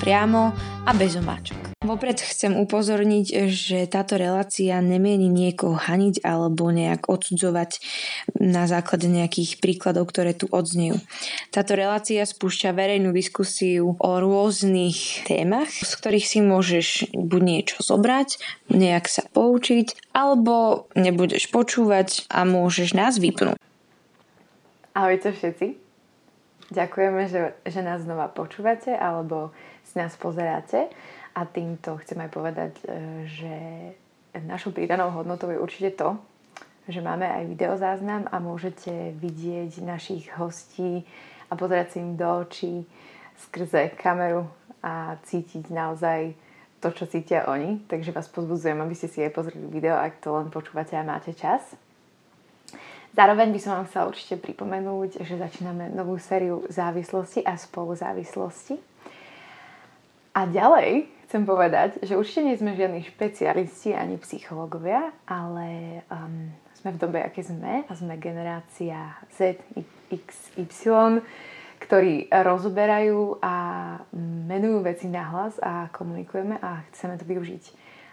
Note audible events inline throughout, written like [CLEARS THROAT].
priamo a bez omáčok. Vopred chcem upozorniť, že táto relácia nemieni niekoho haniť alebo nejak odsudzovať na základe nejakých príkladov, ktoré tu odznejú. Táto relácia spúšťa verejnú diskusiu o rôznych témach, z ktorých si môžeš buď niečo zobrať, nejak sa poučiť, alebo nebudeš počúvať a môžeš nás vypnúť. Ahojte všetci. Ďakujeme, že, že nás znova počúvate alebo si nás pozeráte. A týmto chcem aj povedať, e, že našou pridanou hodnotou je určite to, že máme aj videozáznam a môžete vidieť našich hostí a pozerať si im do očí skrze kameru a cítiť naozaj to, čo cítia oni. Takže vás pozbudzujem, aby ste si aj pozreli video, ak to len počúvate a máte čas. Zároveň by som vám chcela určite pripomenúť, že začíname novú sériu závislosti a spoluzávislosti. A ďalej chcem povedať, že určite nie sme žiadni špecialisti ani psychológovia, ale um, sme v dobe, aké sme a sme generácia Z, X, Y, ktorí rozoberajú a menujú veci nahlas a komunikujeme a chceme to využiť.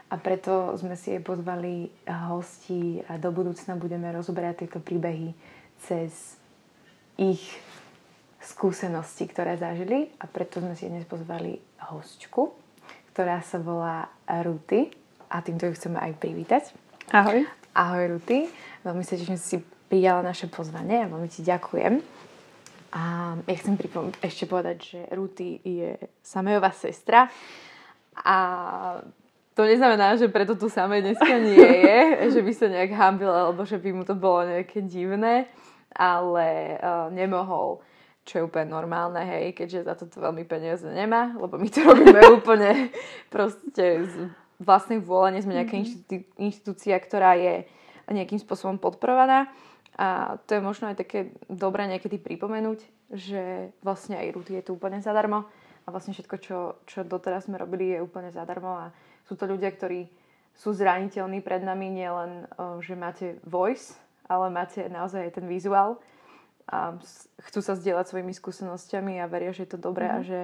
A preto sme si aj pozvali hosti a do budúcna budeme rozoberať tieto príbehy cez ich skúsenosti, ktoré zažili a preto sme si dnes pozvali hostku, ktorá sa volá Ruty a týmto ju chceme aj privítať. Ahoj. Ahoj Ruty. Veľmi sa teším, že si prijala naše pozvanie a veľmi ti ďakujem. A ja chcem pripom- ešte povedať, že Ruty je Samejová sestra a to neznamená, že preto tu samé dneska nie je, [LAUGHS] že by sa nejak hambila, alebo že by mu to bolo nejaké divné, ale uh, nemohol čo je úplne normálne, hej, keďže za toto veľmi peniaze nemá, lebo my to robíme [LAUGHS] úplne proste z vlastnej vôle, nie sme nejaká mm-hmm. inštitúcia, ktorá je nejakým spôsobom podporovaná. A to je možno aj také dobré niekedy pripomenúť, že vlastne aj Ruty je tu úplne zadarmo a vlastne všetko, čo, čo doteraz sme robili, je úplne zadarmo a sú to ľudia, ktorí sú zraniteľní pred nami, nielen, že máte voice, ale máte naozaj aj ten vizuál a chcú sa zdieľať svojimi skúsenosťami a veria, že je to dobré mm-hmm. a mhm. že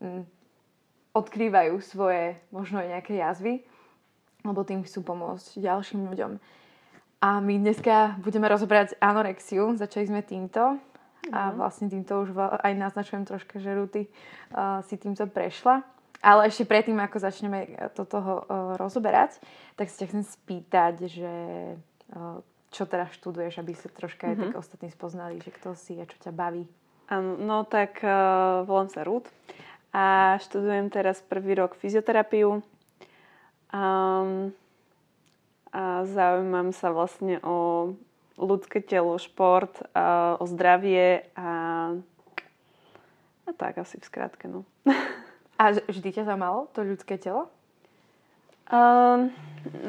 mm, odkrývajú svoje možno nejaké jazvy, lebo tým chcú pomôcť ďalším ľuďom. A my dneska budeme rozoberať anorexiu. Začali sme týmto mm-hmm. a mhm. vlastne týmto už aj naznačujem troška, že Ruty uh, si týmto prešla. Ale ešte predtým, ako začneme to toho uh, rozoberať, tak sa chcem spýtať, že uh, čo teraz študuješ, aby sa troška mm-hmm. aj tak mhm. ostatní spoznali, že kto si a čo ťa baví? No tak uh, volám sa Ruth a študujem teraz prvý rok fyzioterapiu. Um, a zaujímam sa vlastne o ľudské telo, šport, a o zdravie a, a tak asi v skratke. No. [LAUGHS] a vždy ťa zaujímalo to ľudské telo? Um,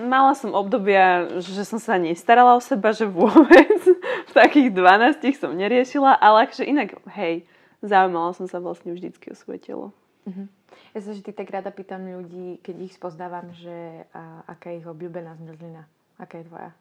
mala som obdobia, že som sa nestarala o seba, že vôbec [LAUGHS] v takých 12 som neriešila, ale akže inak, hej, zaujímala som sa vlastne vždycky o svoje telo. Uh-huh. Ja sa vždy tak rada pýtam ľudí, keď ich spozdávam, že a, aká je ich obľúbená zmrzlina. Aká je tvoja?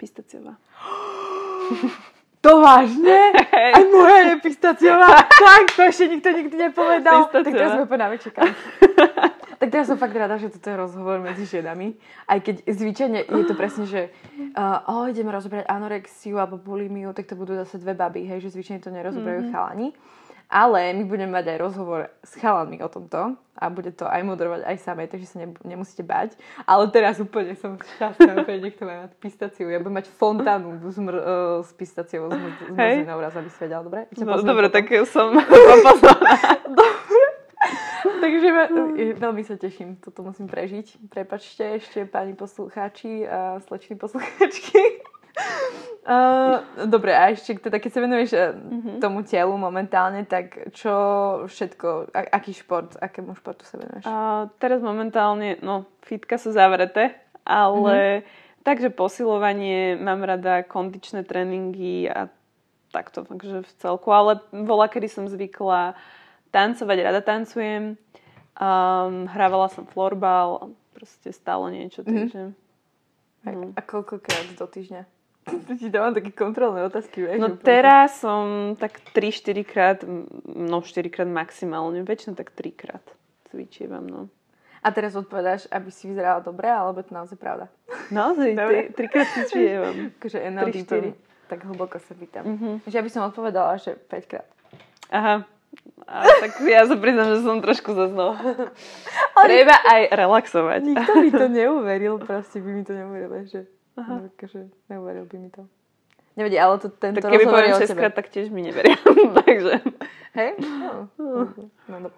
Pistaciová. [GASPS] To vážne? Hey. Aj moja je pistaciová. [LAUGHS] tak, to ešte nikto nikdy nepovedal. Pistaciová. Tak teraz sme na [LAUGHS] tak teraz som fakt rada, že toto je rozhovor medzi ženami. Aj keď zvyčajne je to presne, že uh, oh, ideme rozoberať anorexiu alebo bulimiu, tak to budú zase dve baby, hej, že zvyčajne to nerozoberajú mm-hmm. chalani. Ale my budeme mať aj rozhovor s chalanmi o tomto a bude to aj moderovať aj samé, takže sa ne, nemusíte bať. Ale teraz úplne som šťastná, úplne niekto má mať pistáciu. Ja budem mať fontánu zmr, uh, s pistáciou, s mrzinou raz, aby si vedel, dobre? No, dobre, tak som [LAUGHS] Dobre. [LAUGHS] Takže ma, veľmi sa teším, toto musím prežiť. Prepačte ešte pani poslucháči a sleční poslucháčky. [LAUGHS] Uh, dobre, a ešte teda, keď sa venuješ uh-huh. tomu telu momentálne, tak čo všetko, a, aký šport, akému športu sa venuješ? Uh, teraz momentálne, no, fitka sú zavreté, ale uh-huh. takže posilovanie, mám rada kondičné tréningy a takto, takže v celku, ale bola, kedy som zvykla tancovať, rada tancujem, um, hrávala som florbal, proste stále niečo, mm-hmm. takže... No. A koľkokrát do týždňa? [LAUGHS] ti dávam také kontrolné otázky, vieš? No teraz som tak 3-4 krát, no 4 krát maximálne, väčšinou tak 3 krát cvičievam, no. A teraz odpovedáš, aby si vyzerala dobre, alebo to naozaj pravda? Naozaj, 3 krát cvičievam. [LAUGHS] Akože NLD, tak hlboko sa pýtam. Mm-hmm. Že ja by som odpovedala, že 5 krát. Aha, a tak ja sa priznám, že som trošku zaznal. [LAUGHS] Treba aj relaxovať. Nikto mi to [LAUGHS] neuveril, proste by mi to neuveril, že... Aha. Akože neuveril by mi to. Nevedie, ale to, tento tak keby poviem 6 krát, tak tiež mi neveria. [LAUGHS] Takže... Hej? No. no, no.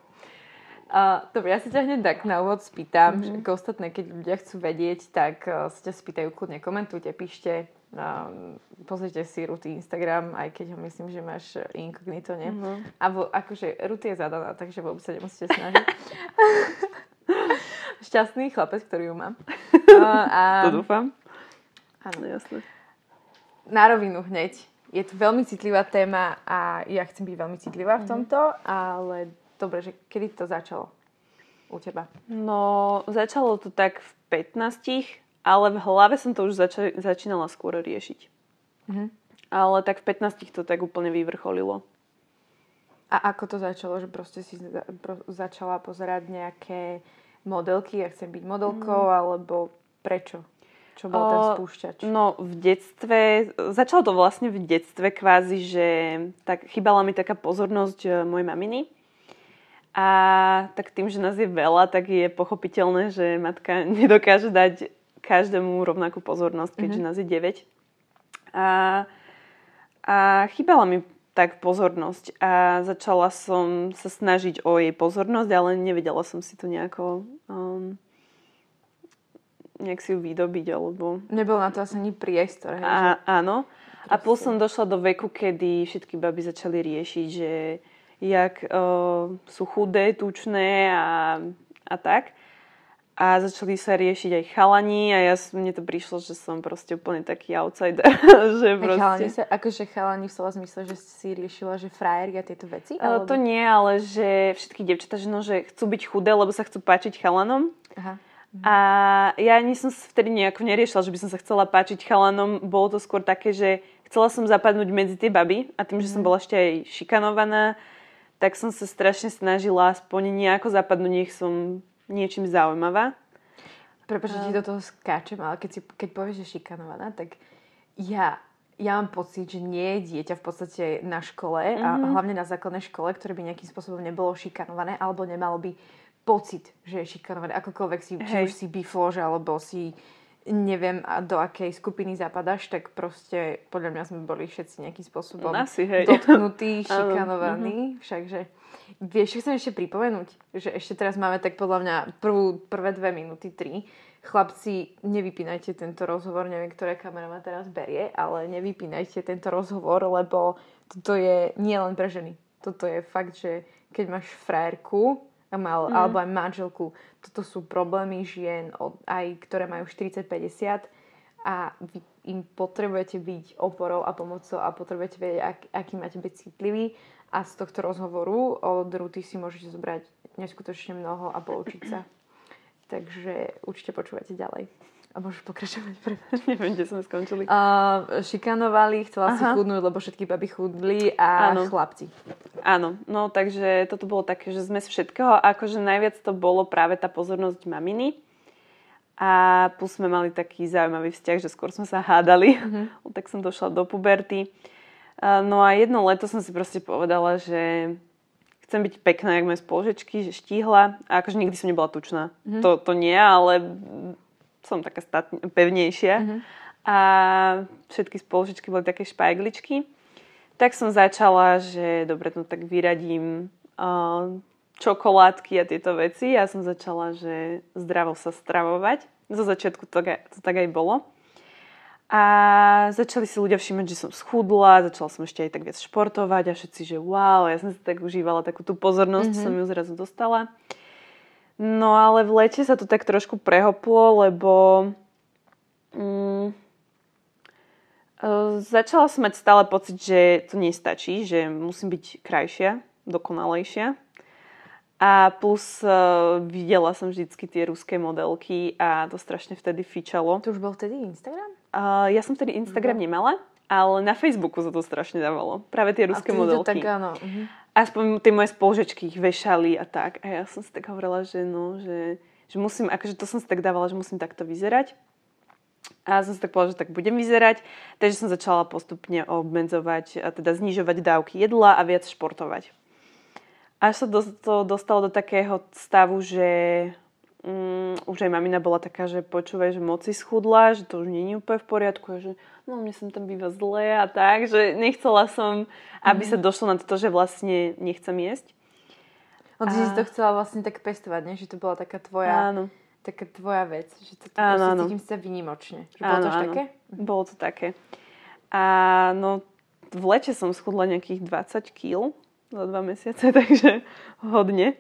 Uh, dobre, ja sa ťa hneď tak na úvod spýtam, mm-hmm. že ako ostatné, keď ľudia chcú vedieť, tak uh, sa ťa spýtajú, kľudne komentujte, píšte, Um, pozrite si Ruty Instagram, aj keď ho myslím, že máš inkognito, nie? Uh-huh. A vo, akože Ruty je zadaná, takže vôbec sa nemusíte snažiť. [LAUGHS] Šťastný chlapec, ktorý ju mám. Uh, [LAUGHS] a... To dúfam. Áno, jasné. Na rovinu hneď. Je to veľmi citlivá téma a ja chcem byť veľmi citlivá v mhm. tomto, ale dobre, že kedy to začalo u teba? No, začalo to tak v 15 ale v hlave som to už zača- začínala skôr riešiť. Mhm. Ale tak v 15 to tak úplne vyvrcholilo. A ako to začalo, že proste si za- pro- začala pozerať nejaké modelky, ja chcem byť modelkou, mm. alebo prečo? Čo bol o, ten spúšťač? No v detstve, začalo to vlastne v detstve kvázi, že tak chýbala mi taká pozornosť e, mojej maminy. A tak tým, že nás je veľa, tak je pochopiteľné, že matka [LAUGHS] nedokáže dať každému rovnakú pozornosť, keďže mm-hmm. nás je 9. A, a chýbala mi tak pozornosť a začala som sa snažiť o jej pozornosť, ale nevedela som si to nejako um, nejak si ju vydobiť, alebo... Nebol na to asi ani priestor. Hej, a. Áno. A plus som došla do veku, kedy všetky baby začali riešiť, že jak uh, sú chudé, tučné a, a tak a začali sa riešiť aj chalani a ja, mne to prišlo, že som proste úplne taký outsider. [LAUGHS] že proste... Chalani sa, akože chalani v slova zmysle, že si riešila, že frajer a tieto veci? Alebo... To nie, ale že všetky devčatá, že, no, že chcú byť chudé, lebo sa chcú páčiť chalanom. Aha. A ja ani som vtedy nejako neriešila, že by som sa chcela páčiť chalanom. Bolo to skôr také, že chcela som zapadnúť medzi tie baby a tým, že som mhm. bola ešte aj šikanovaná, tak som sa strašne snažila aspoň nejako zapadnúť, nech som niečím zaujímavá. Prepač, že ti do toho skáčem, ale keď, si, keď povieš, že šikanovaná, tak ja, ja mám pocit, že nie je dieťa v podstate na škole mm-hmm. a mhm. hlavne na základnej škole, ktoré by nejakým spôsobom nebolo šikanované alebo nemalo by pocit, že je šikanované. Akokoľvek si, či už si biflož alebo si neviem, do akej skupiny zapadáš, tak proste podľa mňa sme boli všetci nejakým spôsobom Asi, hej. dotknutí, [LAUGHS] šikanovaní. Mm-hmm. Všakže vieš, čo chcem ešte pripomenúť? Že ešte teraz máme tak podľa mňa prvú, prvé dve minúty, tri. Chlapci, nevypínajte tento rozhovor, neviem, ktoré kamera ma teraz berie, ale nevypínajte tento rozhovor, lebo toto je nie len pre ženy. Toto je fakt, že keď máš frajerku, mal, mm. alebo aj manželku. Toto sú problémy žien, aj ktoré majú 40-50 a vy im potrebujete byť oporou a pomocou a potrebujete vedieť, ak, aký máte byť citlivý a z tohto rozhovoru od Ruty si môžete zobrať neskutočne mnoho a poučiť sa. Takže určite počúvate ďalej. A môžeš pokračovať. [LAUGHS] Neviem, kde sme skončili. Uh, šikanovali, chcela Aha. si chudnúť, lebo všetky baby chudli a Áno. chlapci. Áno, no takže toto bolo také, že sme z všetkého, akože najviac to bolo práve tá pozornosť maminy. A plus sme mali taký zaujímavý vzťah, že skôr sme sa hádali. [LAUGHS] Uh-huh. tak som došla do puberty. Uh, no a jedno leto som si proste povedala, že chcem byť pekná, jak moje spoločečky, že štíhla. A akože nikdy som nebola tučná. Uh-huh. To, to nie, ale som taká statn- pevnejšia. Uh-huh. A všetky spoločečky boli také špajgličky. Tak som začala, že dobre, no tak vyradím uh, čokoládky a tieto veci. Ja som začala, že zdravo sa stravovať. Zo začiatku to, to tak aj bolo. A začali si ľudia všímať, že som schudla, začala som ešte aj tak viac športovať a všetci, že wow, ja som si tak užívala takú tú pozornosť, mm-hmm. som ju zrazu dostala. No ale v lete sa to tak trošku prehoplo, lebo mm, e, začala som mať stále pocit, že to nestačí, že musím byť krajšia, dokonalejšia. A plus uh, videla som vždycky tie ruské modelky a to strašne vtedy fičalo. To už bol vtedy Instagram? Uh, ja som vtedy Instagram no. nemala, ale na Facebooku sa to strašne dávalo. Práve tie ruské a modelky. To tak áno. Uh-huh. Aspoň tie moje spolužečky ich vešali a tak. A ja som si tak hovorila, že no, že, že musím, akože to som si tak dávala, že musím takto vyzerať. A som si tak povedala, že tak budem vyzerať. Takže som začala postupne obmedzovať, a teda znižovať dávky jedla a viac športovať. Až sa to dostalo do takého stavu, že um, už aj mamina bola taká, že počúvaj, že moci schudla, že to už nie je úplne v poriadku a že no mne som tam býva zle a tak, že nechcela som, aby mm. sa mhm. došlo na to, že vlastne nechcem jesť. No ty a... si to chcela vlastne tak pestovať, nie? že to bola taká tvoja, áno. taká tvoja vec, že to, to áno, áno. cítim sa vynimočne. Že bolo áno, to áno. také? Bolo to také. A no v lete som schudla nejakých 20 kg za dva mesiace, [LAUGHS] takže hodne.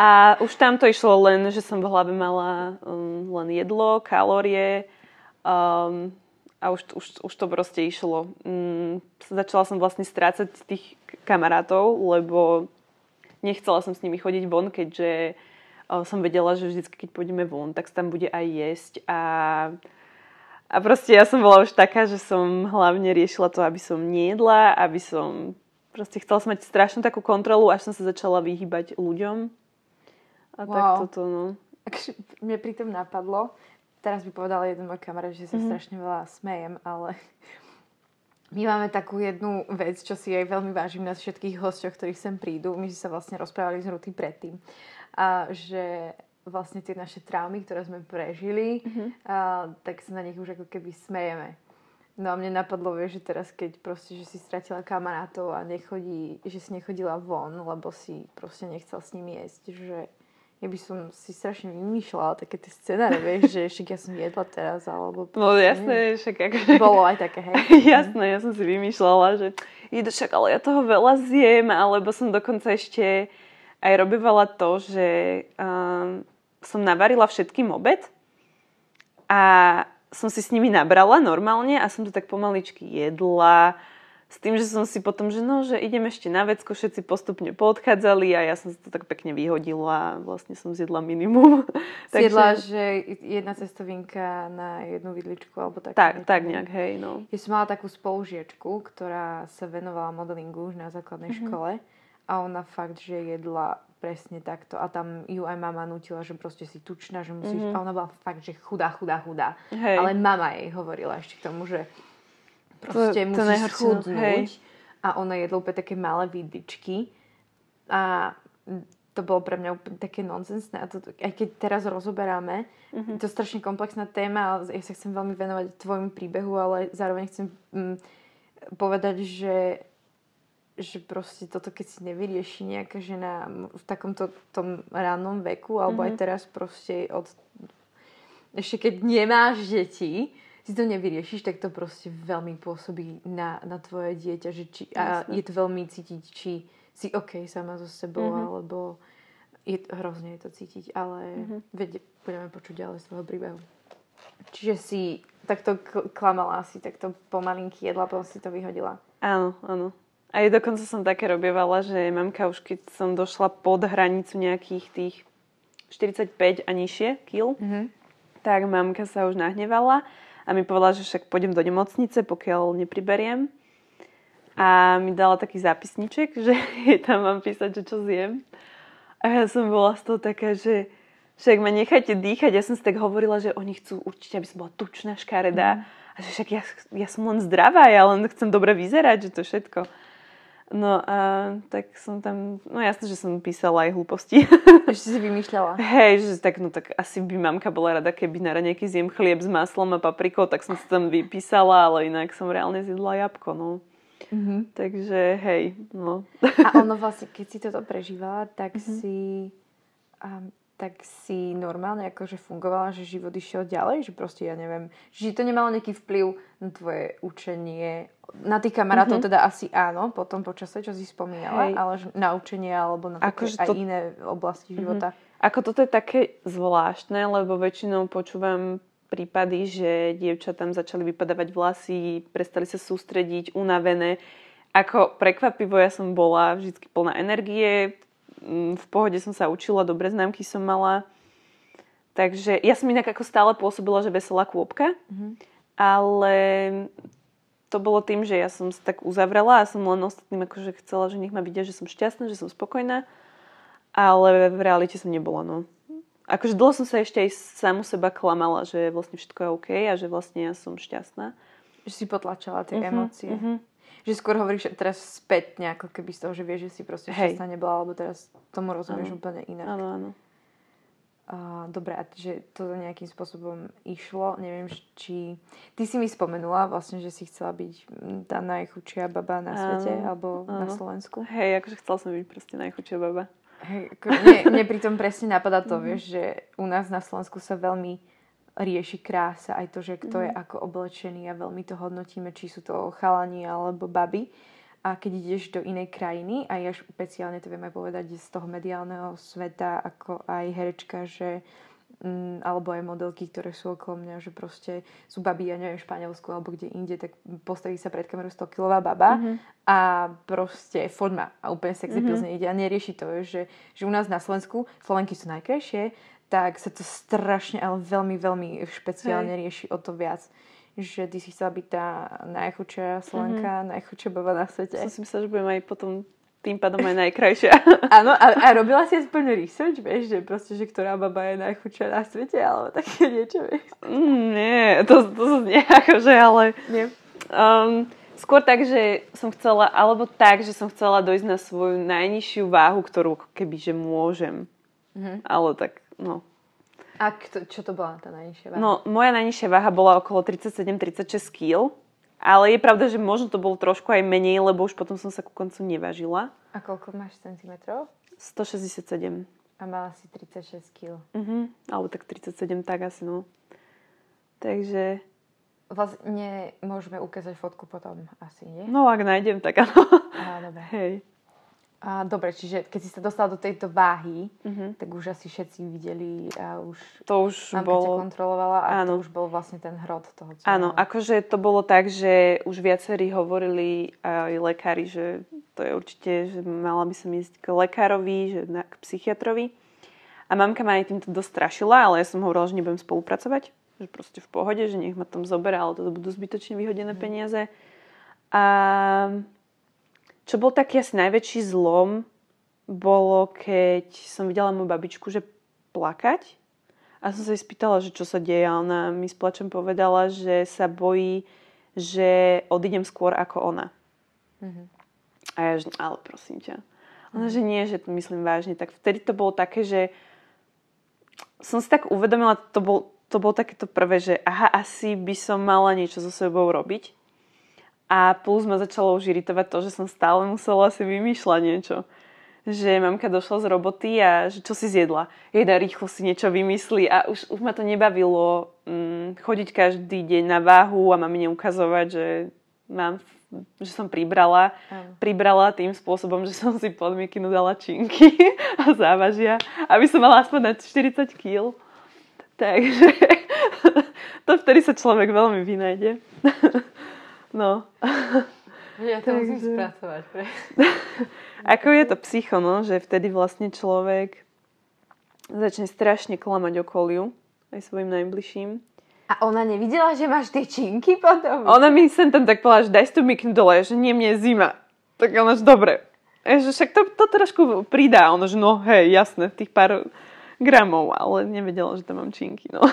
A už tam to išlo len, že som v hlave mala um, len jedlo, kalórie um, a už, už, už to proste išlo. Um, začala som vlastne strácať tých kamarátov, lebo nechcela som s nimi chodiť von, keďže uh, som vedela, že vždy, keď pôjdeme von, tak tam bude aj jesť a a proste ja som bola už taká, že som hlavne riešila to, aby som nejedla, aby som Proste chcela som mať strašnú takú kontrolu, až som sa začala vyhýbať ľuďom. A wow. tak toto, no. Mne pritom napadlo, teraz by povedala jeden môj kamarát, že sa mm-hmm. strašne veľa smejem, ale [LAUGHS] my máme takú jednu vec, čo si aj veľmi vážim na všetkých hosťoch, ktorí sem prídu. My sme sa vlastne rozprávali s Ruty predtým. A že vlastne tie naše traumy, ktoré sme prežili, mm-hmm. a, tak sa na nich už ako keby smejeme. No a mne napadlo, vieš, že teraz keď proste, že si stratila kamarátov a nechodí, že si nechodila von, lebo si proste nechcel s nimi jesť, že ja by som si strašne vymýšľala také tie scenáre, vieš, že však ja som jedla teraz, alebo... No jasné, však ako... Bolo aj také, hej. [LAUGHS] jasné, ja som si vymýšľala, že ide však, ale ja toho veľa zjem, alebo som dokonca ešte aj robívala to, že um, som navarila všetkým obed a som si s nimi nabrala normálne a som to tak pomaličky jedla s tým, že som si potom, že no, že idem ešte na vecko, všetci postupne poodchádzali a ja som si to tak pekne vyhodila a vlastne som zjedla minimum. [LAUGHS] Zjedla, Takže... že jedna cestovinka na jednu vidličku alebo tak. Tak, tak nejak, hej, no. Ja som mala takú spolužiečku, ktorá sa venovala modelingu už na základnej mm-hmm. škole a ona fakt, že jedla presne takto. A tam ju aj mama nutila, že proste si tučná, že musíš... Mm-hmm. A ona bola fakt, že chudá, chudá, chudá. Hej. Ale mama jej hovorila ešte k tomu, že proste to, musíš to no, chudnúť. A ona jedla úplne také malé vidličky. A to bolo pre mňa úplne také nonsensné. A to, aj keď teraz rozoberáme, mm-hmm. to je strašne komplexná téma, ale ja sa chcem veľmi venovať tvojmu príbehu, ale zároveň chcem mm, povedať, že že proste toto, keď si nevyrieši nejaká žena v takomto tom rannom veku, alebo mm-hmm. aj mhm. teraz proste od... Ešte keď nemáš deti, si to nevyriešiš, tak to proste veľmi pôsobí na, na tvoje dieťa. Že či, a je to veľmi cítiť, či si OK sama so sebou, mm-hmm. alebo je, hrozne je to cítiť, ale mm-hmm. vedie, budeme počuť ďalej z toho príbehu. Čiže si takto klamala si, takto pomalinky jedla, potom si to vyhodila. Áno, áno. Aj dokonca som také robievala, že mamka už keď som došla pod hranicu nejakých tých 45 a nižšie kil, mm-hmm. tak mamka sa už nahnevala a mi povedala, že však pôjdem do nemocnice, pokiaľ nepriberiem. A mi dala taký zápisniček, [LAUGHS] že tam mám písať, že čo zjem. A ja som bola z toho taká, že však ma nechajte dýchať. Ja som si tak hovorila, že oni chcú určite, aby som bola tučná, škaredá. Mm. A že však ja, ja som len zdravá, ja len chcem dobre vyzerať, že to všetko. No a tak som tam, no jasne, že som písala aj hlúposti. [LAUGHS] Ešte si vymýšľala. Hej, že tak, no tak asi by mamka bola rada, keby na nejaký zjem chlieb s maslom a paprikou, tak som si tam vypísala, ale inak som reálne zjedla jabko, no. Mm-hmm. Takže hej, no. A ono [LAUGHS] vlastne, keď si toto prežívala, tak mm-hmm. si... Um, tak si normálne akože fungovala, že život išiel ďalej, že proste ja neviem, že to nemalo nejaký vplyv na tvoje učenie. Na tých kamarátov mm-hmm. teda asi áno, potom počase, čo si spomínala, Hej. ale na učenie alebo na také aj to... iné oblasti mm-hmm. života. Ako toto je také zvláštne, lebo väčšinou počúvam prípady, že dievča tam začali vypadávať vlasy, prestali sa sústrediť, unavené. Ako prekvapivo ja som bola vždy plná energie, v pohode som sa učila, dobre známky som mala. Takže ja som inak ako stále pôsobila, že veselá kôpka, mm-hmm. ale to bolo tým, že ja som sa tak uzavrela a som len ostatným akože chcela, že nech ma vidia, že som šťastná, že som spokojná, ale v realite som nebola, no akože dlho som sa ešte aj samu seba klamala, že vlastne všetko je OK a že vlastne ja som šťastná. Že si potlačala tie uh-huh, emócie. Uh-huh. Že skôr hovoríš teraz späť nejako keby z toho, že vieš, že si proste Hej. šťastná nebola, alebo teraz tomu rozumieš ano. úplne inak. Áno, áno. Uh, dobre, a že to nejakým spôsobom išlo, neviem, či... Ty si mi spomenula vlastne, že si chcela byť tá najchudšia baba na svete, áno, alebo áno. na Slovensku. Hej, akože chcela som byť proste najchudšia baba. Hej, mne, mne pritom presne napadá to, mm-hmm. vieš, že u nás na Slovensku sa veľmi rieši krása, aj to, že kto mm-hmm. je mhm. ako oblečený a veľmi to hodnotíme, či sú to chalani alebo baby. A keď ideš do inej krajiny, a ja špeciálne to viem aj povedať z toho mediálneho sveta, ako aj herečka, že mm, alebo aj modelky, ktoré sú okolo mňa, že proste sú baby, ja neviem, v Španielsku alebo kde inde, tak postaví sa pred kameru 100 kilová baba mm-hmm. a proste forma a úplne sexy mm-hmm. ide a nerieši to, že, že u nás na Slovensku Slovenky sú najkrajšie, tak sa to strašne, ale veľmi, veľmi špeciálne Hej. rieši o to viac že ty si chcela byť tá najchudšia Slovenka, mm-hmm. najchudšia baba na svete. Som si myslela, že budem aj potom tým pádom aj najkrajšia. [LAUGHS] Áno, a, a robila si aspoň research, vieš, že proste, že ktorá baba je najchudšia na svete, alebo také niečo, vieš? Mm, nie, to, to nie [LAUGHS] akože, ale... Nie. Um, skôr tak, že som chcela, alebo tak, že som chcela dojsť na svoju najnižšiu váhu, ktorú keby, že môžem. Mhm. Ale tak, no. A kto, čo to bola tá najnižšia váha? No, moja najnižšia váha bola okolo 37-36 kg. Ale je pravda, že možno to bolo trošku aj menej, lebo už potom som sa ku koncu nevážila. A koľko máš centimetrov? 167. A mala si 36 kg. Uh-huh. Alebo tak 37, tak asi no. Takže... Vlastne môžeme ukázať fotku potom asi, nie? No, ak nájdem, tak áno. Á, dobre. Hej. A, dobre, čiže keď si sa dostala do tejto váhy, uh-huh. tak už asi všetci videli a už... To už bolo... kontrolovala a áno. to už bol vlastne ten hrot toho celého. Áno, akože to bolo tak, že už viacerí hovorili aj lekári, že to je určite, že mala by som ísť k lekárovi, že na, k psychiatrovi. A mamka ma aj týmto dosť strašila, ale ja som hovorila, že nebudem spolupracovať. Že proste v pohode, že nech ma tam zoberá, ale to budú zbytočne vyhodené uh-huh. peniaze. A čo bol taký asi najväčší zlom, bolo, keď som videla moju babičku, že plakať. A som sa jej spýtala, že čo sa deje. A ona mi s plačom povedala, že sa bojí, že odídem skôr ako ona. Mm-hmm. A ja, že ale prosím ťa. Ona, že nie, že to myslím vážne. Tak vtedy to bolo také, že som si tak uvedomila, to bol, to bolo takéto prvé, že aha, asi by som mala niečo so sebou robiť. A plus ma začalo už iritovať to, že som stále musela si vymýšľať niečo. Že mamka došla z roboty a že čo si zjedla. Jedna rýchlo si niečo vymyslí a už, už ma to nebavilo mm, chodiť každý deň na váhu a mami neukazovať, že mám že som pribrala. Mm. Pribrala tým spôsobom, že som si pod mikinu dala činky [LAUGHS] a závažia, aby som mala aspoň na 40 kg. Takže [LAUGHS] to vtedy sa človek veľmi vynajde. [LAUGHS] No. Ja to musím spracovať. Pre... [LAUGHS] Ako je to psycho, no? že vtedy vlastne človek začne strašne klamať okoliu, aj svojim najbližším. A ona nevidela, že máš tie činky potom? Ona mi sem tam tak povedala, že daj si tu miknu dole, že nie, mne je zima. Tak ona, že dobre. E, že však to, to trošku pridá. Ono, že no hej, jasné, tých pár gramov, ale nevedela, že tam mám činky. No.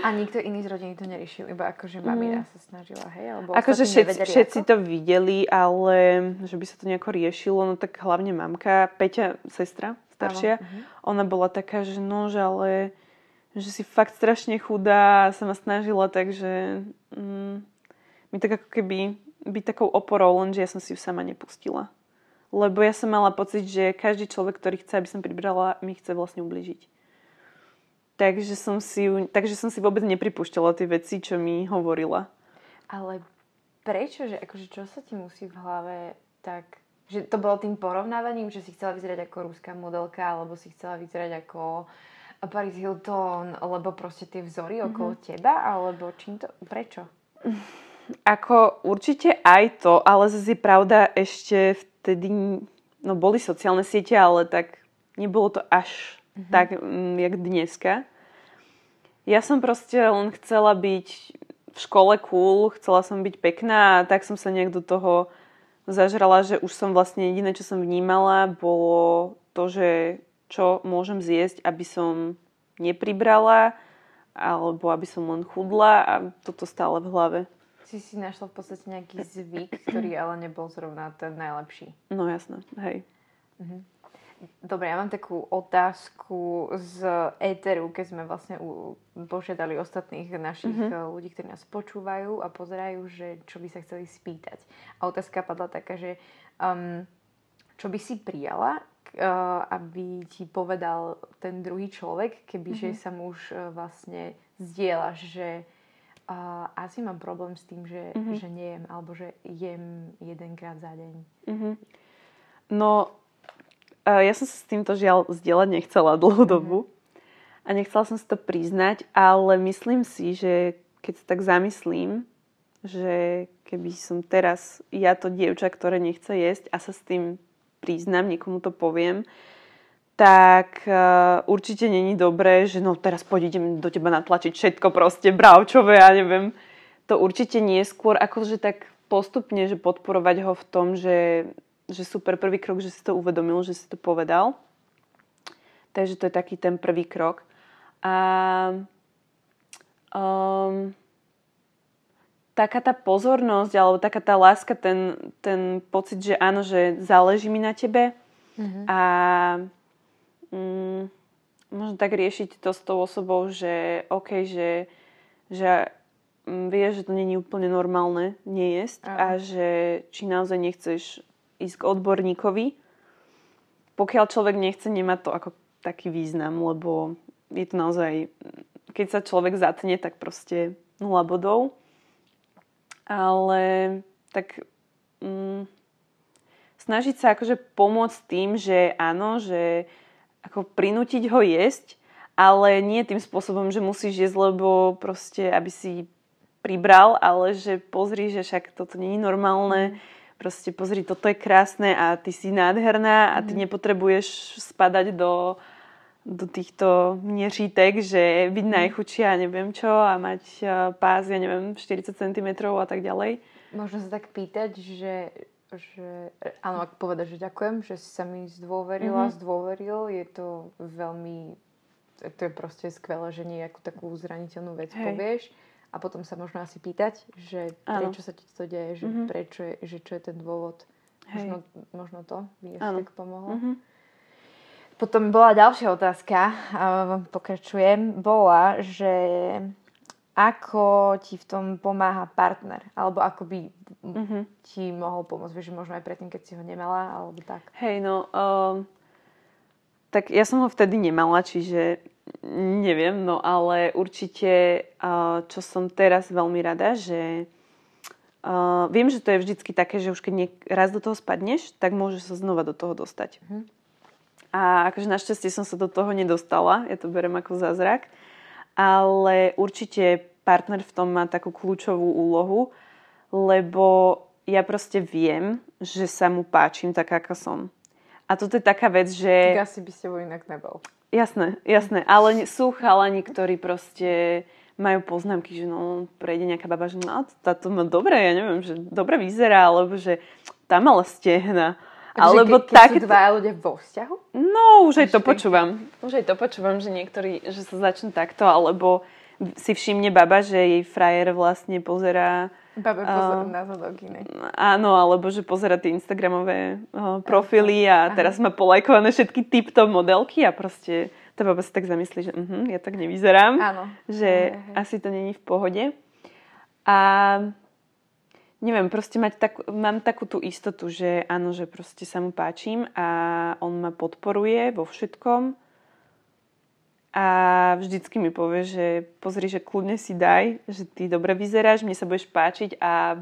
A nikto iný z rodiny to neriešil, iba akože mamina mm. sa snažila, hej? Alebo akože všetci, všetci to videli, ale že by sa to nejako riešilo, no tak hlavne mamka, Peťa, sestra staršia, uh-huh. ona bola taká, že no, že ale že si fakt strašne chudá a sa ma snažila, takže mm, mi tak ako keby byť takou oporou, lenže ja som si ju sama nepustila. Lebo ja som mala pocit, že každý človek, ktorý chce, aby som pribrala, mi chce vlastne ubližiť. Takže som si, takže som si vôbec nepripúšťala tie veci, čo mi hovorila. Ale prečo, že akože čo sa ti musí v hlave tak... Že to bolo tým porovnávaním, že si chcela vyzerať ako rúská modelka, alebo si chcela vyzerať ako Paris Hilton, lebo proste tie vzory mm-hmm. okolo teba, alebo čím to... Prečo? Ako určite aj to, ale zase je pravda, ešte vtedy no boli sociálne siete, ale tak nebolo to až mm-hmm. tak, mm, jak dneska. Ja som proste len chcela byť v škole cool, chcela som byť pekná a tak som sa nejak do toho zažrala, že už som vlastne jediné, čo som vnímala, bolo to, že čo môžem zjesť, aby som nepribrala alebo aby som len chudla a toto stále v hlave. Si si našla v podstate nejaký zvyk, ktorý ale nebol zrovna ten najlepší. No jasné, hej. Mhm. Dobre, ja mám takú otázku z éteru, keď sme vlastne požiadali ostatných našich mm-hmm. ľudí, ktorí nás počúvajú a pozerajú, že čo by sa chceli spýtať. A otázka padla taká, že um, čo by si prijala, uh, aby ti povedal ten druhý človek, keby mm-hmm. že sa mu už uh, vlastne zdieľaš, že uh, asi mám problém s tým, že, mm-hmm. že nejem, alebo že jem jedenkrát za deň. Mm-hmm. No, ja som sa s týmto žiaľ zdieľať nechcela dlhú mhm. dobu mm-hmm. a nechcela som si to priznať, ale myslím si, že keď sa tak zamyslím, že keby som teraz ja to dievča, ktoré nechce jesť a sa s tým priznám, niekomu to poviem, tak uh, určite není dobré, že no teraz poď do teba natlačiť všetko proste, bravčové, ja neviem. To určite nie skôr, akože tak postupne, že podporovať ho v tom, že že super prvý krok, že si to uvedomil, že si to povedal. Takže to je taký ten prvý krok. A um, taká tá pozornosť, alebo taká tá láska, ten, ten pocit, že áno, že záleží mi na tebe mm-hmm. a um, možno tak riešiť to s tou osobou, že OK, že, že vie, že to není úplne normálne nejesť a že či naozaj nechceš ísť k odborníkovi. Pokiaľ človek nechce, nemá to ako taký význam, lebo je to naozaj, keď sa človek zatne, tak proste nula bodov. Ale tak mm, snažiť sa akože pomôcť tým, že áno, že ako prinútiť ho jesť, ale nie tým spôsobom, že musíš jesť, lebo proste, aby si pribral, ale že pozri, že však toto nie je normálne, proste pozri, toto je krásne a ty si nádherná a ty mm. nepotrebuješ spadať do, do týchto měřítek, že byť mm. najchudšia a neviem čo a mať pás, ja neviem, 40 cm a tak ďalej. Možno sa tak pýtať, že, že áno, ak povedať, že ďakujem, že si sa mi zdôverila, mm-hmm. zdôveril, je to veľmi, to je proste skvelé, že nejakú takú zraniteľnú vec Hej. povieš a potom sa možno asi pýtať, že ano. prečo sa ti to deje, že mm-hmm. prečo je, že čo je ten dôvod. Možno, možno to by tak pomohlo. Mm-hmm. Potom bola ďalšia otázka, pokračujem, bola, že ako ti v tom pomáha partner, alebo ako by mm-hmm. ti mohol pomôcť, vieš, možno aj predtým, keď si ho nemala, alebo tak. Hej, no, um, tak ja som ho vtedy nemala, čiže neviem, no ale určite, čo som teraz veľmi rada, že uh, viem, že to je vždycky také, že už keď niek- raz do toho spadneš, tak môžeš sa znova do toho dostať. Mm. A akože našťastie som sa do toho nedostala, ja to berem ako zázrak, ale určite partner v tom má takú kľúčovú úlohu, lebo ja proste viem, že sa mu páčim tak, ako som. A toto je taká vec, že... Tak asi by ste bol inak nebol. Jasné, jasné. Ale sú chalani, ktorí proste majú poznámky, že no, prejde nejaká baba, že no, táto má dobre, ja neviem, že dobre vyzerá, alebo že tam mala stehna. Takže alebo ke, keď tak... sú dva ľudia vo vzťahu? No, už aj to počúvam. Už aj to počúvam, že niektorí, že sa začnú takto, alebo si všimne baba, že jej frajer vlastne pozerá Babe pozerá uh, na zadok Áno, alebo že pozera tie Instagramové uh, profily a teraz má polajkované všetky tip-top modelky a proste tá baba sa tak zamyslí, že uh-huh, ja tak nevyzerám. Áno. Že uh-huh. asi to není v pohode. A neviem, proste mať tak, mám takú tú istotu, že áno, že proste sa mu páčim a on ma podporuje vo všetkom. A vždycky mi povie, že pozri, že kľudne si daj, že ty dobre vyzeráš, mne sa budeš páčiť a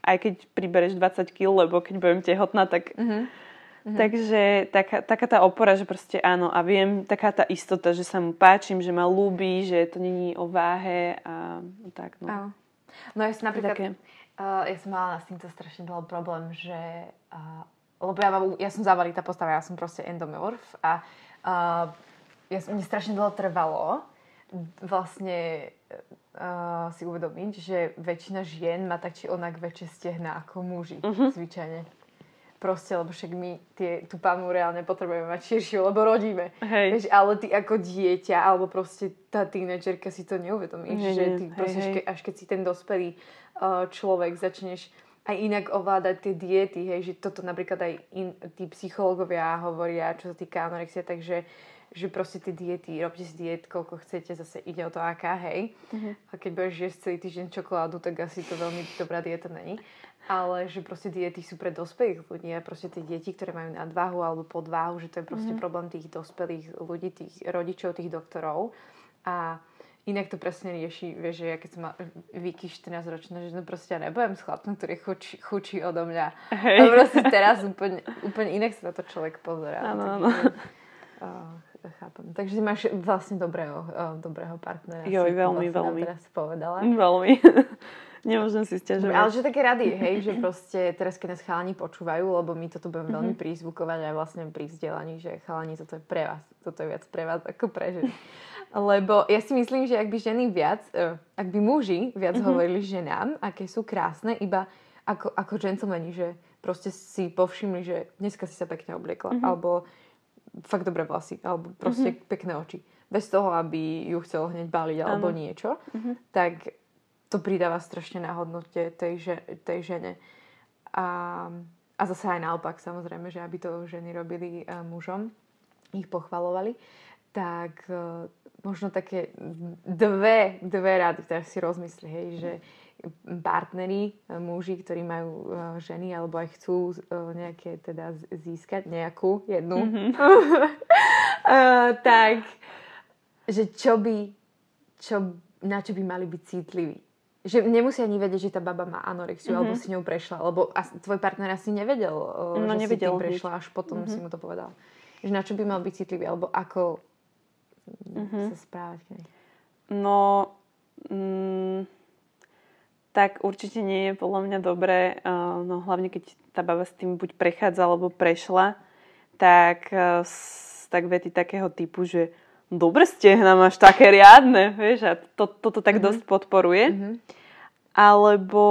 aj keď pribereš 20 kg, lebo keď budem tehotná, tak... Mm-hmm. Takže taká, taká tá opora, že proste áno a viem, taká tá istota, že sa mu páčim, že ma ľúbi, že to není o váhe a tak no. No ja som napríklad, také. Uh, ja som mala s týmto strašne dlho problém, že uh, lebo ja, mám, ja som závalitá postava, ja som proste endomorf a uh, ja, mne strašne dlho trvalo vlastne uh, si uvedomiť, že väčšina žien má tak či onak väčšie stehna ako muži, uh-huh. zvyčajne. Proste, lebo však my tie, tú panu reálne potrebujeme mať širšiu, lebo rodíme. Hej. Vieš, ale ty ako dieťa, alebo proste tá tínedžerka si to neuvedomíš, že ty hej, proste, hej. až keď si ten dospelý uh, človek začneš aj inak ovládať tie diety, hej, že toto napríklad aj in, tí psychológovia hovoria, čo sa týka anorexia, takže že proste tie diety, robte si diet, koľko chcete, zase ide o to aká, hej. Uh-huh. A keď budeš jesť celý týždeň čokoládu, tak asi to veľmi dobrá dieta není. Ale že proste diety sú pre dospelých ľudí a proste tie deti, ktoré majú nadváhu alebo podváhu, že to je proste uh-huh. problém tých dospelých ľudí, tých rodičov, tých doktorov. A inak to presne rieši, vieš, že ja keď som mal Vicky 14 ročná, že no proste ja nebudem s chlapom, ktorý chučí, chučí odo mňa. Hej. A proste teraz úplne, úplne inak sa na to človek pozerá. Áno, áno. Chápem. Takže máš vlastne dobrého, uh, dobrého partnera. Jo, veľmi, vlastne veľmi. Teraz povedala. Veľmi. [LAUGHS] Nemôžem si stiažovať. Ale že také rady, hej, že proste teraz keď nás chalani počúvajú, lebo my toto budeme veľmi mm-hmm. prízvukovať aj vlastne pri vzdelaní, že chalani, toto je pre vás. Toto je viac pre vás ako pre ženy. Lebo ja si myslím, že ak by ženy viac, uh, ak by muži viac mm-hmm. hovorili ženám, aké sú krásne, iba ako, ako gentlemani, že proste si povšimli, že dneska si sa pekne obliekla, mm-hmm. alebo fakt dobré vlasy, alebo proste mm-hmm. pekné oči. Bez toho, aby ju chcel hneď báliť alebo ano. niečo, mm-hmm. tak to pridáva strašne na hodnote tej, že, tej žene. A, a zase aj naopak, samozrejme, že aby to ženy robili uh, mužom, ich pochvalovali, tak uh, možno také dve, dve rady, ktoré si rozmysli, hej, že partneri, muži, ktorí majú uh, ženy alebo aj chcú uh, nejaké teda získať nejakú jednu, mm-hmm. [LAUGHS] tak že čo by, čo, na čo by mali byť citliví. Že nemusia ani vedieť, že tá baba má anorexiu mm-hmm. alebo si ňou prešla, lebo as, tvoj partner asi nevedel, no, že nevedel si tým prešla, až potom mm-hmm. si mu to povedal. Že na čo by mal byť citlivý, alebo ako mm-hmm. sa správať? No, mm, tak určite nie je podľa mňa dobré, uh, no hlavne keď tá baba s tým buď prechádza alebo prešla, tak, uh, tak vety takého typu, že dobre stehna máš také riadne, vieš, a to, toto tak mm-hmm. dosť podporuje. Mm-hmm. Alebo,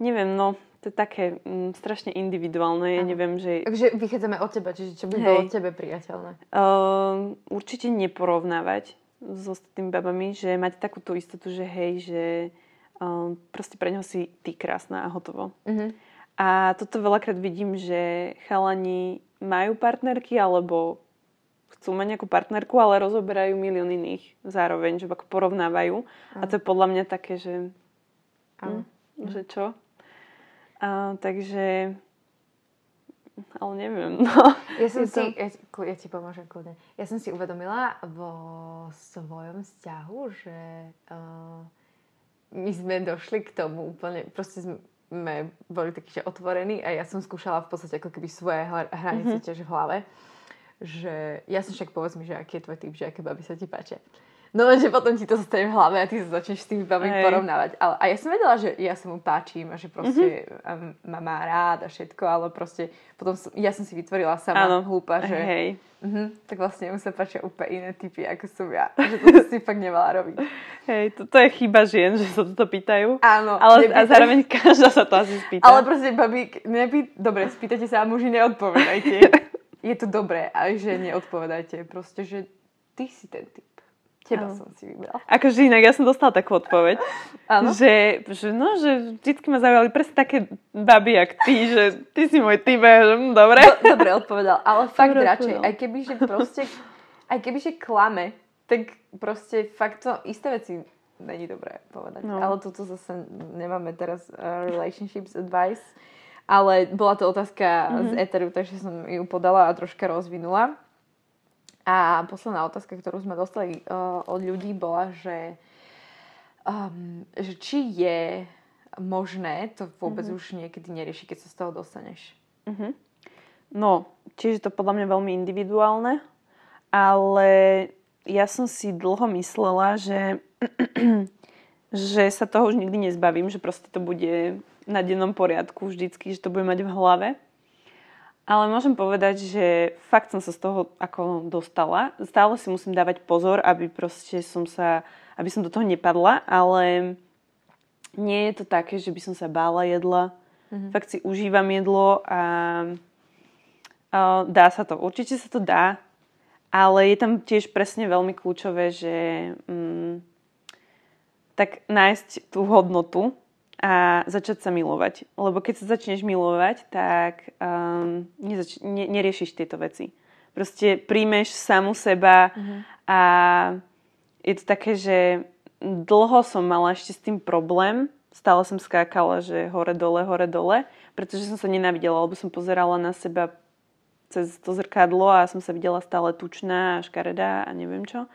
neviem, no, to je také mm, strašne individuálne, ja neviem, že... Takže vychádzame od teba, čiže čo by Hej. bolo tebe priateľné? Uh, určite neporovnávať s ostatnými babami, že mať takú tú istotu, že hej, že uh, proste pre neho si ty krásna a hotovo. Uh-huh. A toto veľakrát vidím, že chalani majú partnerky alebo chcú mať nejakú partnerku, ale rozoberajú milión iných zároveň, že ako porovnávajú. Uh-huh. A to je podľa mňa také, že... Hm, že čo? A, takže ale neviem. No. Ja som si, to... ja, ja ti pomôžem kľudne. Ja som si uvedomila vo svojom vzťahu, že uh, my sme došli k tomu úplne, proste sme boli takí, že otvorení a ja som skúšala v podstate ako keby svoje hranice mm-hmm. tiež v hlave. Že ja som však povedz mi, že aký je tvoj typ, že aké baby sa ti páčia. No lenže potom ti to zostane v hlave a ty sa začneš s tými babami porovnávať. Ale, a ja som vedela, že ja sa mu páčim a že proste mm-hmm. ma má rád a všetko, ale proste potom som, ja som si vytvorila sama ano. hlúpa, že Hej. Uh-huh, tak vlastne mu sa páčia úplne iné typy, ako som ja. Že to [LAUGHS] si fakt nemala robiť. Hej, toto je chyba žien, že sa toto pýtajú. Áno. Ale nepýtaj. a zároveň [LAUGHS] každá sa to asi spýta. Ale proste, babi, nepý... dobre, spýtajte sa a muži neodpovedajte. [LAUGHS] je to dobré, aj že neodpovedajte. Proste, že ty si ten typ. Teba ano. som si vybral. Akože inak ja som dostala takú odpoveď, že, že, no, že vždy ma zaujali presne také baby, jak ty, že ty si môj typ, že hm, dobre. Do, dobre odpovedal, ale fakt dobre radšej, odpovedal. aj keby, že proste, aj keby, že klame, tak proste fakt to isté veci není dobré povedať. No. Ale toto zase nemáme teraz uh, relationships advice, ale bola to otázka mm-hmm. z Eteru, takže som ju podala a troška rozvinula. A posledná otázka, ktorú sme dostali uh, od ľudí, bola, že, um, že či je možné to vôbec mm-hmm. už niekedy neriešiť, keď sa z toho dostaneš. Mm-hmm. No, čiže to podľa mňa veľmi individuálne, ale ja som si dlho myslela, že, [CLEARS THROAT] že sa toho už nikdy nezbavím, že proste to bude na dennom poriadku vždycky, že to bude mať v hlave. Ale môžem povedať, že fakt som sa z toho ako dostala. Stále si musím dávať pozor, aby proste som sa, aby som do toho nepadla, ale nie je to také, že by som sa bála jedla. Mm-hmm. Fakt si užívam jedlo a, a dá sa to. Určite sa to dá, ale je tam tiež presne veľmi kľúčové, že mm, tak nájsť tú hodnotu a začať sa milovať. Lebo keď sa začneš milovať, tak um, nezač- ne- neriešiš tieto veci. Proste príjmeš samu seba uh-huh. a je to také, že dlho som mala ešte s tým problém. Stále som skákala, že hore, dole, hore, dole, pretože som sa nenávidela, lebo som pozerala na seba cez to zrkadlo a som sa videla stále tučná a škaredá a neviem čo.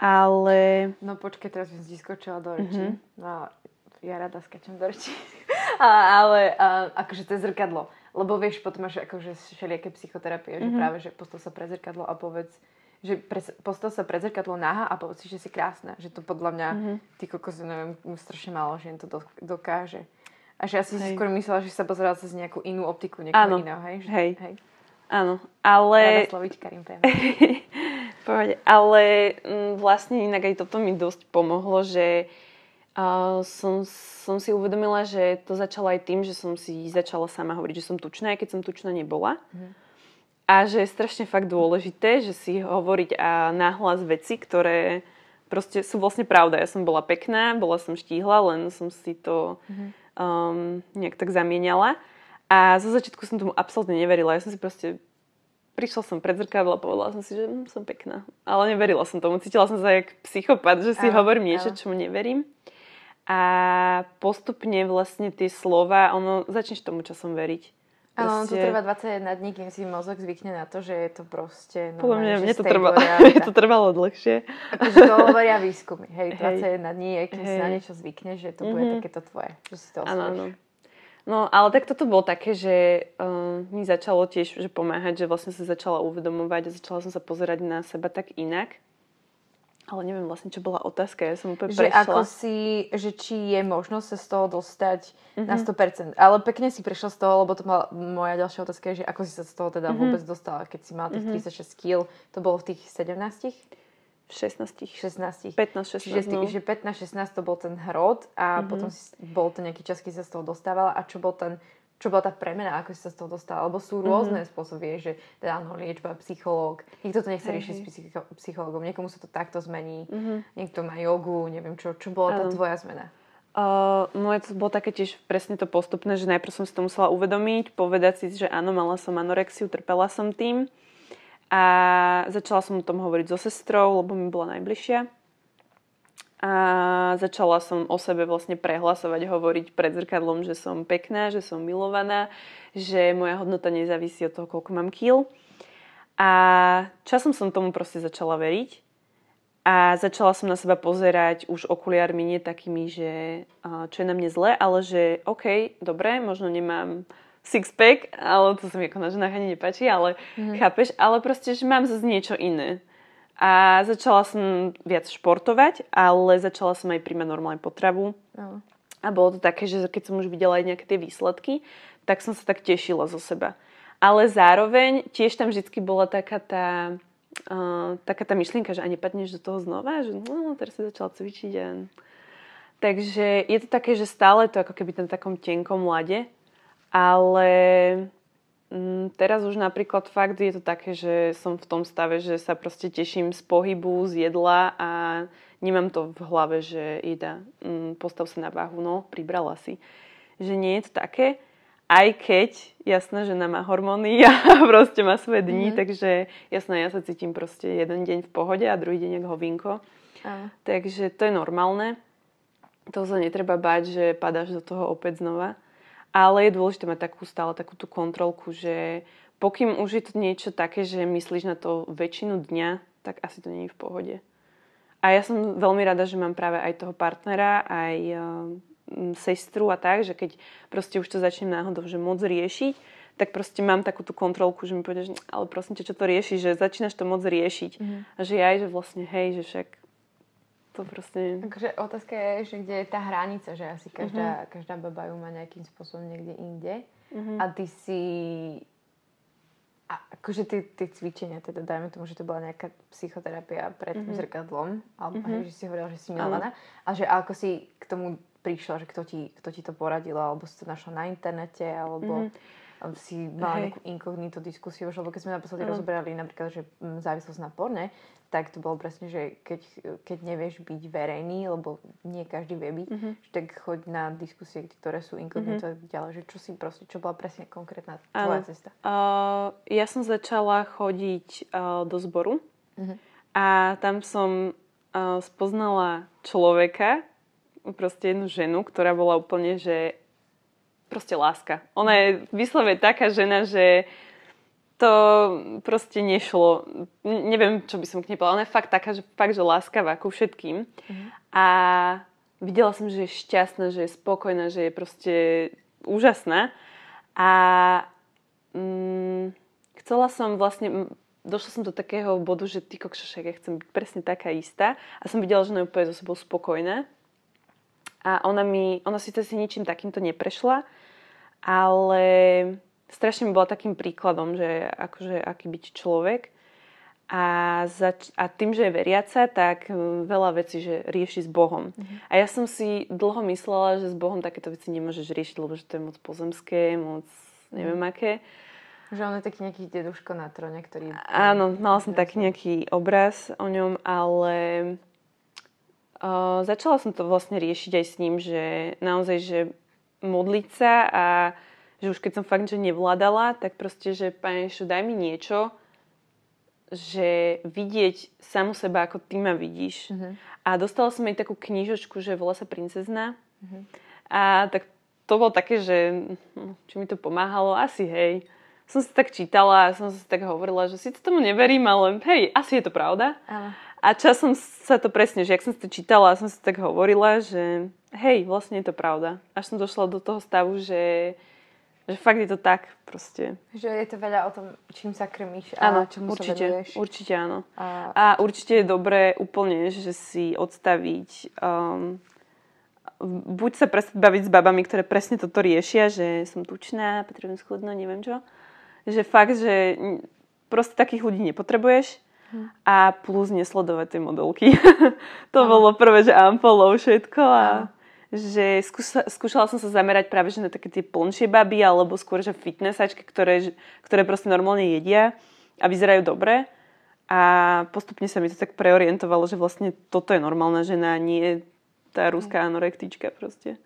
Ale... No počkej, teraz som si skočila do reči. Mm-hmm. No, ja rada skačem do rečí. ale a, akože to je zrkadlo. Lebo vieš, potom máš akože všelijaké psychoterapie, mm-hmm. že mhm. práve, že postav sa pre zrkadlo a povedz, že pre, postav sa pred zrkadlo náha a povedz si, že si krásna. Že to podľa mňa, mm-hmm. ty kokos, neviem, strašne málo žien to do, dokáže. A že ja si hej. skôr myslela, že sa pozerala cez nejakú inú optiku, niekoho iného, hej? Že, hej. hej. Áno, ale... Rada slovička, [LAUGHS] Pohode. Ale m, mm, vlastne inak aj toto mi dosť pomohlo, že Som, som si uvedomila, že to začalo aj tým, že som si začala sama hovoriť, že som tučná, aj keď som tučná nebola. Mm. A že je strašne fakt dôležité, že si hovoriť a nahlas veci, ktoré proste sú vlastne pravda. Ja som bola pekná, bola som štíhla, len som si to mm. um, nejak tak zamieniala. A zo začiatku som tomu absolútne neverila. Ja som si proste prišla som pred zrkadlo a povedala som si, že hm, som pekná. Ale neverila som tomu. Cítila som sa jak psychopat, že si áno, hovorím niečo, čomu neverím a postupne vlastne tie slova, ono začneš tomu časom veriť. Áno, to trvá 21 dní, kým si mozog zvykne na to, že je to proste... No, Podľa mňa, mne to, trvá, [LAUGHS] mne to trvalo dlhšie. Akože to hovoria výskumy, hej, 21 hej. dní, kým hej. si na niečo zvykne, že to bude mm-hmm. takéto tvoje, že si to Áno, áno. No, ale tak toto bolo také, že uh, mi začalo tiež že pomáhať, že vlastne sa začala uvedomovať a začala som sa pozerať na seba tak inak. Ale neviem vlastne, čo bola otázka, ja som úplne že prešla. ako si, že či je možnosť sa z toho dostať mm-hmm. na 100%. Ale pekne si prišla z toho, lebo to bola moja ďalšia otázka, je, že ako si sa z toho teda mm-hmm. vôbec dostala, keď si mala tých mm-hmm. 36 kg, to bolo v tých 17? 16. 16. 15, 16. Čiže, no. že 15, 16 to bol ten hrod a mm-hmm. potom si, bol to nejaký čas, keď sa z toho dostávala a čo bol ten čo bola tá premena, ako si sa z toho dostala, lebo sú rôzne mm-hmm. spôsoby, že teda áno, liečba, psychológ, niekto to nechce hey, riešiť hey. s psychológom, niekomu sa to takto zmení, mm-hmm. niekto má jogu, neviem čo, čo bola tá tvoja zmena? Uh, no to bolo také tiež presne to postupné, že najprv som si to musela uvedomiť, povedať si, že áno, mala som anorexiu, trpela som tým a začala som o tom hovoriť so sestrou, lebo mi bola najbližšia a začala som o sebe vlastne prehlasovať, hovoriť pred zrkadlom, že som pekná, že som milovaná, že moja hodnota nezávisí od toho, koľko mám kýl. A časom som tomu proste začala veriť a začala som na seba pozerať už okuliármi nie takými, že čo je na mne zle, ale že OK, dobre, možno nemám six-pack, ale to sa mi ako na ženách ani nepáči, ale mm-hmm. chápeš, ale proste, že mám zase niečo iné a začala som viac športovať, ale začala som aj príjmať normálne potravu. No. A bolo to také, že keď som už videla aj nejaké tie výsledky, tak som sa tak tešila zo seba. Ale zároveň tiež tam vždy bola taká tá, uh, taká tá myšlienka, že ani nepadneš do toho znova, že no, teraz si začala cvičiť. A... Takže je to také, že stále to ako keby ten takom tenkom lade, ale teraz už napríklad fakt je to také, že som v tom stave, že sa proste teším z pohybu, z jedla a nemám to v hlave, že Ida, mm, postav sa na váhu, no, pribrala si. Že nie je to také, aj keď jasná žena má hormóny [LAUGHS] a proste má svoje dni, mm. takže jasné, ja sa cítim proste jeden deň v pohode a druhý deň ako hovinko. A. Takže to je normálne. To sa netreba báť, že padáš do toho opäť znova. Ale je dôležité mať takú stále takú tú kontrolku, že pokým už je to niečo také, že myslíš na to väčšinu dňa, tak asi to nie je v pohode. A ja som veľmi rada, že mám práve aj toho partnera, aj uh, sestru a tak, že keď proste už to začnem náhodou, že moc riešiť, tak proste mám takú tú kontrolku, že mi povedia, že ale prosím ťa, čo to rieši, že začínaš to moc riešiť. Mm-hmm. A že aj, že vlastne hej, že však to proste... Takže otázka je, že kde je tá hranica, že asi každá, mm-hmm. každá baba ju má nejakým spôsobom niekde inde. Mm-hmm. A ty si a akože tie, tie cvičenia, teda dajme tomu, že to bola nejaká psychoterapia pred mm-hmm. zrkadlom, alebo mm-hmm. že si hovorila, že si milovaná. A že ako si k tomu prišla, že kto ti, kto ti to poradil, alebo si to našla na internete, alebo... Mm-hmm si mala nejakú inkognito diskusiu, lebo keď sme naposledy mm. rozoberali napríklad, že mm, závislosť na porne, tak to bolo presne, že keď, keď nevieš byť verejný, lebo nie každý vie byť, mm-hmm. tak choď na diskusie, ktoré sú inkognito mm-hmm. ďalej, že čo si proste, čo bola presne konkrétna tvoja cesta? Uh, ja som začala chodiť uh, do zboru mm-hmm. a tam som uh, spoznala človeka, proste jednu ženu, ktorá bola úplne, že proste láska. Ona je vyslovene taká žena, že to proste nešlo. Neviem, čo by som k nej povedala. Ona je fakt taká, že fakt, že láskavá ku všetkým. Mm-hmm. A videla som, že je šťastná, že je spokojná, že je proste úžasná. A mm, chcela som vlastne, došla som do takého bodu, že ty kokšošek, ja chcem byť presne taká istá. A som videla, že ona je úplne so sebou spokojná. A ona mi, ona síce si ničím takýmto neprešla, ale strašne mi bola takým príkladom, že akože aký byť človek. A, zač- a tým, že je veriaca, tak hm, veľa vecí, že rieši s Bohom. Mm-hmm. A ja som si dlho myslela, že s Bohom takéto veci nemôžeš riešiť, lebo že to je moc pozemské, moc neviem mm-hmm. aké. Že on je taký nejaký deduško na trone, ktorý... Áno, mala som taký nejaký obraz o ňom, ale uh, začala som to vlastne riešiť aj s ním, že naozaj, že modliť sa a že už keď som fakt, že nevládala, tak proste, že Pane Ježišu, daj mi niečo, že vidieť samu seba, ako ty ma vidíš. Uh-huh. A dostala som aj takú knižočku, že volá sa Princezna. Uh-huh. A tak to bolo také, že hm, či mi to pomáhalo, asi hej. Som si tak čítala a som si tak hovorila, že si to tomu neverím, ale hej, asi je to pravda. Uh-huh. A časom sa to presne, že ak som si to čítala, som si tak hovorila, že hej, vlastne je to pravda. Až som došla do toho stavu, že, že fakt je to tak proste. Že je to veľa o tom, čím sa krmíš a áno, čomu určite, sa venuješ. Určite áno. A... a určite je dobré úplne, že si odstaviť um, buď sa prestať baviť s babami, ktoré presne toto riešia, že som tučná, potrebujem schudnúť, neviem čo. Že fakt, že proste takých ľudí nepotrebuješ a plus nesledovať tie modelky. [LAUGHS] to Aha. bolo prvé, že unfollow všetko a Aha. že skúša, skúšala som sa zamerať práve že na také tie plnšie baby alebo skôr, že fitnessačky, ktoré, ktoré proste normálne jedia a vyzerajú dobre. A postupne sa mi to tak preorientovalo, že vlastne toto je normálna žena, nie tá ruská anorektička proste.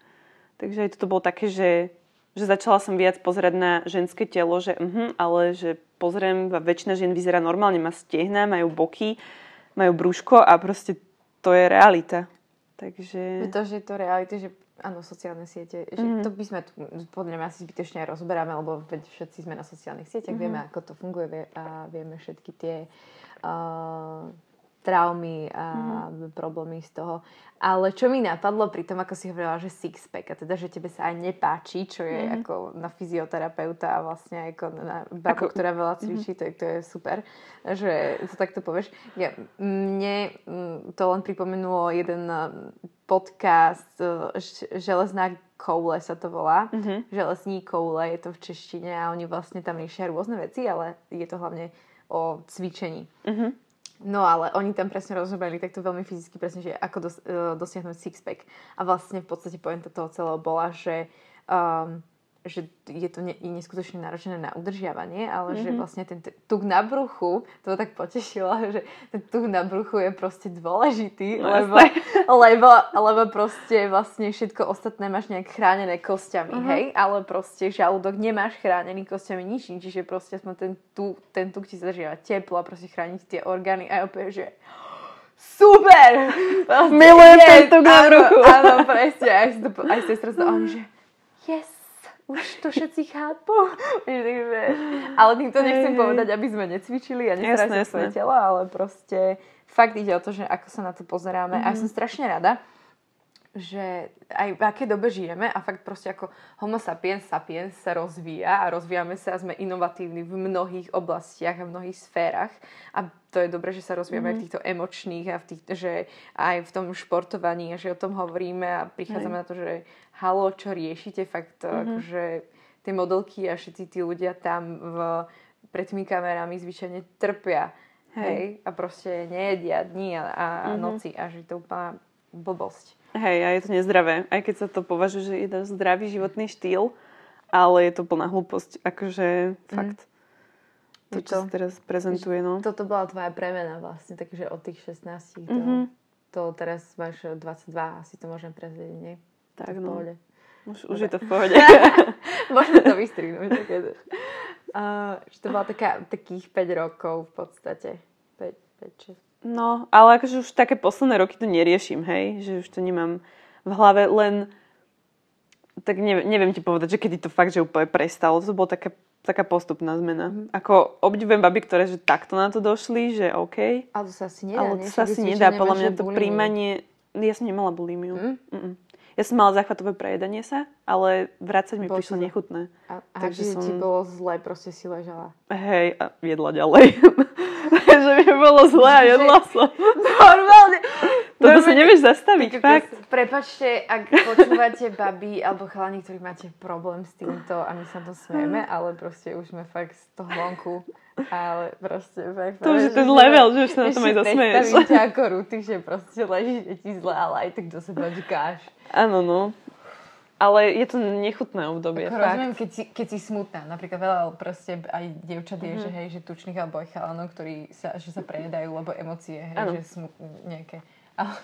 Takže aj toto bolo také, že že začala som viac pozerať na ženské telo, že uh-huh, ale že pozriem, väčšina žien vyzerá normálne, má stehna, majú boky, majú brúško a proste to je realita. Takže... To, že to realita, že áno, sociálne siete, že mm-hmm. to by sme tu podľa mňa asi zbytočne aj rozoberáme, lebo všetci sme na sociálnych sieťach, mm-hmm. vieme, ako to funguje a vieme všetky tie uh, traumy a mm-hmm. problémy z toho. Ale čo mi napadlo pri tom, ako si hovorila, že six-pack, a teda, že tebe sa aj nepáči, čo je mm-hmm. ako na fyzioterapeuta a vlastne ako na babu, ako... ktorá veľa cvičí, mm-hmm. to, to je super, že to takto povieš. Ja, mne to len pripomenulo jeden podcast Železná koule sa to volá. Mm-hmm. Železní koule je to v češtine a oni vlastne tam riešia rôzne veci, ale je to hlavne o cvičení. Mm-hmm. No ale oni tam presne rozoberali takto veľmi fyzicky presne, že ako dos, uh, dosiahnuť six-pack. A vlastne v podstate pointa toho celého bola, že um, že je to ne, neskutočne náročné na udržiavanie, ale mm-hmm. že mhm. vlastne ten tuk na bruchu, to ma tak potešilo, [LAUGHS] že ten tuk na bruchu je proste dôležitý, no, lebo, [LAUGHS] lebo, lebo proste vlastne všetko ostatné máš nejak chránené kostiami, uh-huh. hej, ale proste žalúdok nemáš chránený kostiami ničím, čiže proste aspoň ten, tuk, ten tuk ti zadržiava teplo a proste chrániť tie orgány a opäť, že [GASPS] super! [LAUGHS] Milujem ten tuk na bruchu. Áno, presne, aj, aj sestra sa, že yes, už to všetci chápu. [LAUGHS] ale týmto nechcem povedať, aby sme necvičili a jasné. svoje telo, ale proste fakt ide o to, že ako sa na to pozeráme. A ja Mhm. som strašne rada, že aj v akej dobe žijeme a fakt proste ako homo sapiens sapiens sa rozvíja a rozvíjame sa a sme inovatívni v mnohých oblastiach a v mnohých sférach a to je dobré, že sa rozvíjame aj v týchto emočných a v tých, že aj v tom športovaní a že o tom hovoríme a prichádzame na to, že halo, čo riešite, fakt mm-hmm. akože tie modelky a všetci tí ľudia tam v, pred tými kamerami zvyčajne trpia. Hej. Hej. A proste nejedia dní a, a mm-hmm. noci a že to je úplná blbosť. Hej, a je to nezdravé. Aj keď sa to považuje, že je to zdravý životný štýl, ale je to plná hlúposť. Akože fakt. To, Je čo to- teraz prezentuje, no. Toto bola tvoja premena vlastne, takže od tých 16 to, Mhm. to teraz máš 22, asi to môžem prezrieť, nie? Tak no. Už, už je to v pohode. [LAUGHS] Môžeme to vystrihnúť. Uh, [LAUGHS] že to bola taká, takých 5 rokov v podstate. 5, 5 6. No, ale akože už také posledné roky to neriešim, hej, že už to nemám v hlave, len tak neviem, neviem ti povedať, že kedy to fakt, že úplne prestalo, to bola taká, taká postupná zmena. Mhm. Ako obdivujem baby, ktoré že takto na to došli, že OK, Ale to sa asi nedá, ale to sa asi nedá, podľa mňa to príjmanie, ja som nemala bulimiu. Mm? Mm-mm. Ja som mala záchvatové prejedanie sa, ale vrácať mi Bolo prišlo nechutné. A, a Takže ti som- bolo zle, proste si ležala. Hej, a jedla ďalej. [LAUGHS] že mi bolo zle a jedla som. Normálne. Toto sa nevieš zastaviť, fakt. Prepačte, ak počúvate baby alebo chalani, ktorí máte problém s týmto a my sa to smejeme, [LAUGHS] ale proste už sme fakt z toho vonku. Ale proste fakt... To už je ten level, že už sa na tom aj zasmeješ. ťa ako ruty, že proste ležíš, je ti zle, ale aj tak do seba čakáš. Áno, no. Ale je to nechutné obdobie, Ako fakt. rozumiem, keď si, keď si smutná. Napríklad veľa proste aj dievčat je, Mhm. že hej, že tučných alebo aj chalanov, ktorí sa, že sa prejedajú, lebo emócie, hej, Áno. že smut, nejaké. Ale,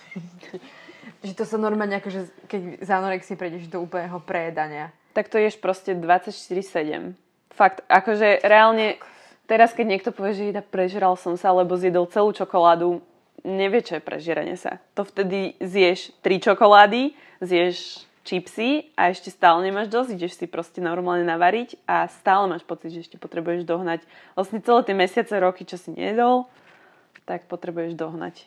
[LAUGHS] že to sa normálne ako, že keď z anorexie prejdeš do úplného prejedania. Tak to ješ proste 24-7. Fakt, akože reálne, teraz keď niekto povie, že prežral som sa, lebo zjedol celú čokoládu, nevie, čo je prežieranie sa. To vtedy zješ tri čokolády, zješ čipsy a ešte stále nemáš dosť, ideš si proste normálne navariť a stále máš pocit, že ešte potrebuješ dohnať. Vlastne celé tie mesiace, roky, čo si nejedol, tak potrebuješ dohnať.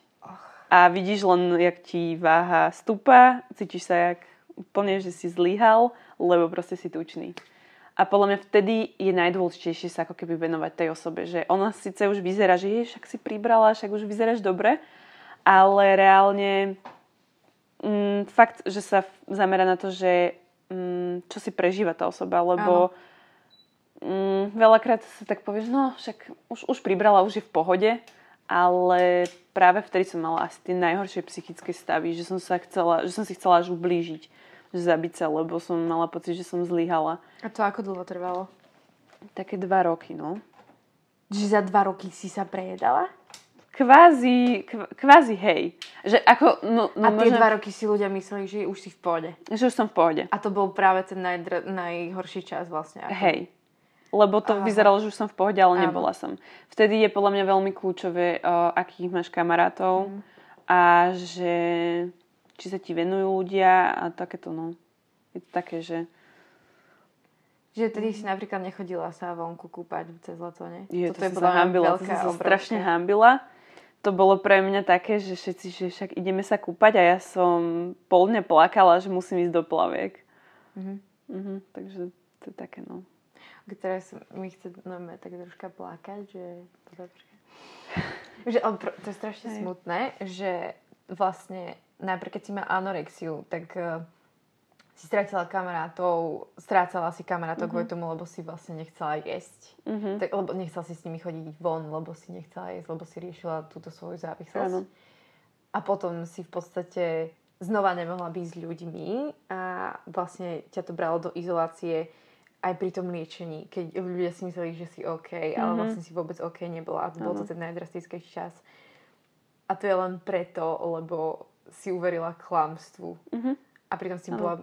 A vidíš len, jak ti váha stúpa, cítiš sa jak úplne, že si zlyhal, lebo proste si tučný. A podľa mňa vtedy je najdôležitejšie sa ako keby venovať tej osobe, že ona síce už vyzerá, že je, však si pribrala, však už vyzeráš dobre, ale reálne mm, fakt, že sa zamera na to, že mm, čo si prežíva tá osoba, lebo mm, veľakrát sa tak povieš, no však už, už pribrala, už je v pohode, ale práve vtedy som mala asi tie najhoršie psychické stavy, že som, sa chcela, že som si chcela až ublížiť, že zabiť sa, lebo som mala pocit, že som zlyhala. A to ako dlho trvalo? Také dva roky, no. Že za dva roky si sa prejedala? Kvázi, kv- kvázi hej. Že ako, no, no A tie možno, dva roky si ľudia mysleli, že už si v pohode. že už som v pohode. A to bol práve ten najdr- najhorší čas vlastne. Ako... Hej. Lebo to Aha. vyzeralo, že už som v pohode, ale Áno. nebola som. Vtedy je podľa mňa veľmi kľúčové, uh, akých máš kamarátov Mhm. a že či sa ti venujú ľudia a takéto, no. Je to také, že Že tedy si napríklad nechodila sa vonku kúpať cez leto, nie? je, Toto to je podľa hambila, to som strašne hambila. To bolo pre mňa také, že všetci, že však ideme sa kúpať a ja som pol dňa plakala, že musím ísť do plaviek. Mhm. Mhm, takže to je také, no. Teraz mi chce no, tak troška plakať, že... že ale to je strašne Hej. smutné, že vlastne najprv keď si má anorexiu, tak uh, si stratila kamarátov, strácala si kamarátov kvôli tomu, lebo si vlastne nechcela jesť. Mhm. Tak, lebo nechcela si s nimi chodiť von, lebo si nechcela jesť, lebo si riešila túto svoju závislosť. Áno. A potom si v podstate znova nemohla byť s ľuďmi a vlastne ťa to bralo do izolácie aj pri tom liečení, keď ľudia si mysleli, že si OK, ale Mhm. vlastne si vôbec OK nebola. A bol to ten najdrastickejší čas. A to je len preto, lebo si uverila klamstvu. Mhm. A pritom si Áno. bola...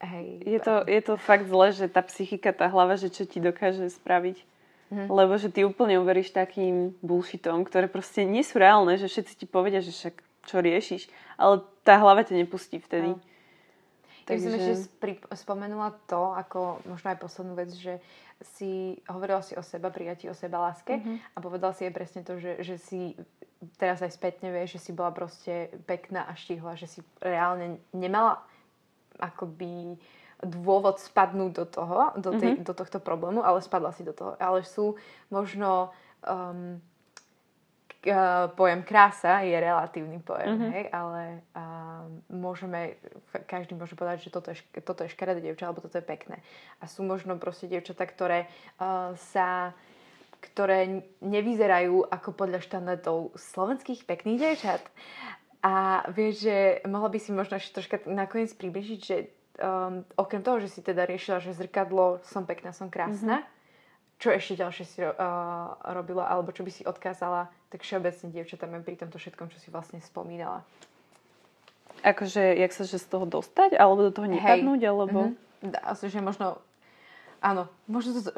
Hej. Je to, je to fakt zle, že tá psychika, tá hlava, že čo ti dokáže spraviť. Mhm. Lebo že ty úplne uveríš takým bullshitom, ktoré proste nie sú reálne, že všetci ti povedia, že však čo riešiš, ale tá hlava ťa nepustí vtedy. Áno. Takže... som ešte spomenula to, ako možno aj poslednú vec, že si hovorila si o seba, prijatí o seba láske mm-hmm. a povedal si aj presne to, že, že si teraz aj spätne vieš, že si bola proste pekná a štihla, že si reálne nemala akoby dôvod spadnúť do toho, do, tej, mm-hmm. do tohto problému, ale spadla si do toho. Ale sú možno um, uh, pojem krása je relatívny pojem, mm-hmm. hej, ale uh, môžeme, každý môže povedať, že toto je, toto je škaredé dievča, alebo toto je pekné. A sú možno proste dievčatá, ktoré uh, sa ktoré nevyzerajú ako podľa štandardov slovenských pekných dievčat. A vieš, že mohla by si možno ešte troška nakoniec približiť, že um, okrem toho, že si teda riešila, že zrkadlo, som pekná, som krásna, mm-hmm čo ešte ďalšie si uh, robila, alebo čo by si odkázala tak všeobecne dievčatám pri tomto všetkom, čo si vlastne spomínala? Akože, jak sa že z toho dostať, alebo do toho nepadnúť, Hej. alebo... Mm-hmm. Dá sa, že možno, áno, možno to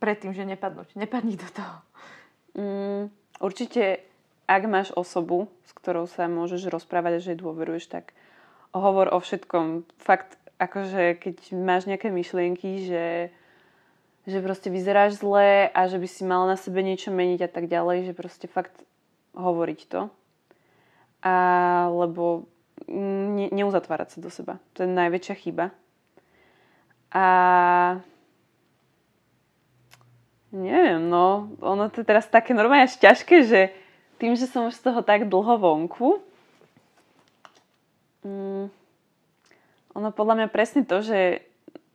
predtým, že nepadnúť. Nepadni do toho. Mm, určite, ak máš osobu, s ktorou sa môžeš rozprávať a že jej dôveruješ, tak hovor o všetkom. Fakt, akože keď máš nejaké myšlienky, že že proste vyzeráš zle a že by si mal na sebe niečo meniť a tak ďalej, že proste fakt hovoriť to. A lebo ne, neuzatvárať sa do seba. To je najväčšia chyba. A neviem, no, ono to je teraz také normálne až ťažké, že tým, že som už z toho tak dlho vonku, mm, ono podľa mňa presne to, že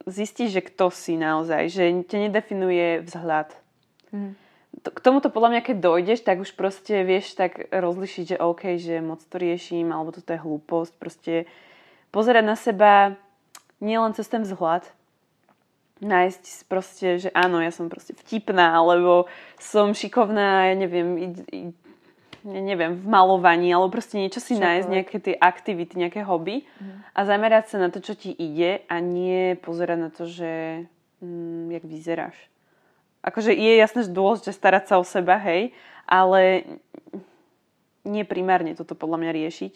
zistíš, že kto si naozaj, že ťa nedefinuje vzhľad. Mm. K tomuto podľa mňa, keď dojdeš, tak už proste vieš tak rozlišiť, že OK, že moc to riešim, alebo toto je hlúposť. Proste pozerať na seba nielen cez ten vzhľad, nájsť proste, že áno, ja som proste vtipná, alebo som šikovná, ja neviem, neviem, v malovaní, alebo proste niečo si Čokoľvek. nájsť, nejaké tie aktivity, nejaké hobby mm. a zamerať sa na to, čo ti ide a nie pozerať na to, že mm, jak vyzeráš. Akože je jasné, že dôležité starať sa o seba, hej, ale nie primárne toto podľa mňa riešiť.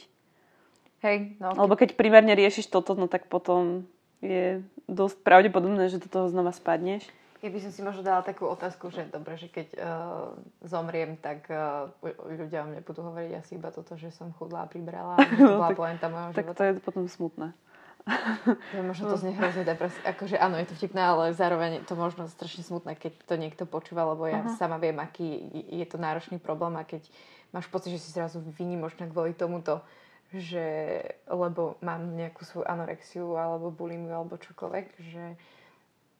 Hej, no. Lebo keď primárne riešiš toto, no tak potom je dosť pravdepodobné, že do toho znova spadneš. Ja by som si možno dala takú otázku, že dobre, že keď uh, zomriem, tak uh, ľudia o mne budú hovoriť asi iba toto, že som chudla a pribrala. To [LAUGHS] bola tak, pointa mojho tak života. to je potom smutné. [LAUGHS] Ja, možno to znie hrozne depresie. Akože áno, je to vtipné, ale zároveň to možno strašne smutné, keď to niekto počúva, lebo ja uh-huh. sama viem, aký je to náročný problém a keď máš pocit, že si zrazu výnimočná kvôli tomuto, že lebo mám nejakú svoju anorexiu alebo bulimiu alebo čokoľvek, že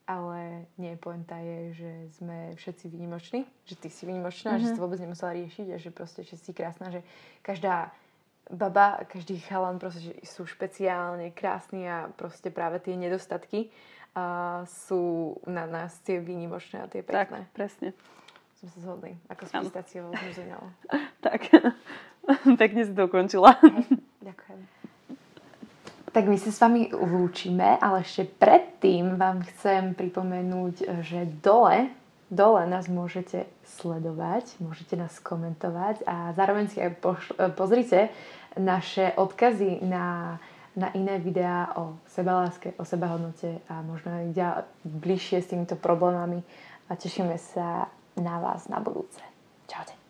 ale nie, poenta je, že sme všetci výnimoční, že ty si výnimočná, mm-hmm. že si to vôbec nemusela riešiť a že proste že si krásna, že každá baba, každý chalan proste sú špeciálne krásni a proste práve tie nedostatky a sú na nás tie výnimočné a tie pekné. Tak, presne. Sme sa zhodli, ako s pistáciou [LAUGHS] tak, [LAUGHS] pekne si to ukončila. Ďakujem. Tak my sa s vami lúčime, ale ešte predtým vám chcem pripomenúť, že dole, dole nás môžete sledovať, môžete nás komentovať a zároveň si aj pozrite naše odkazy na, na iné videá o sebaláske, o sebahodnote a možno aj bližšie s týmito problémami a tešíme sa na vás na budúce. Čaute.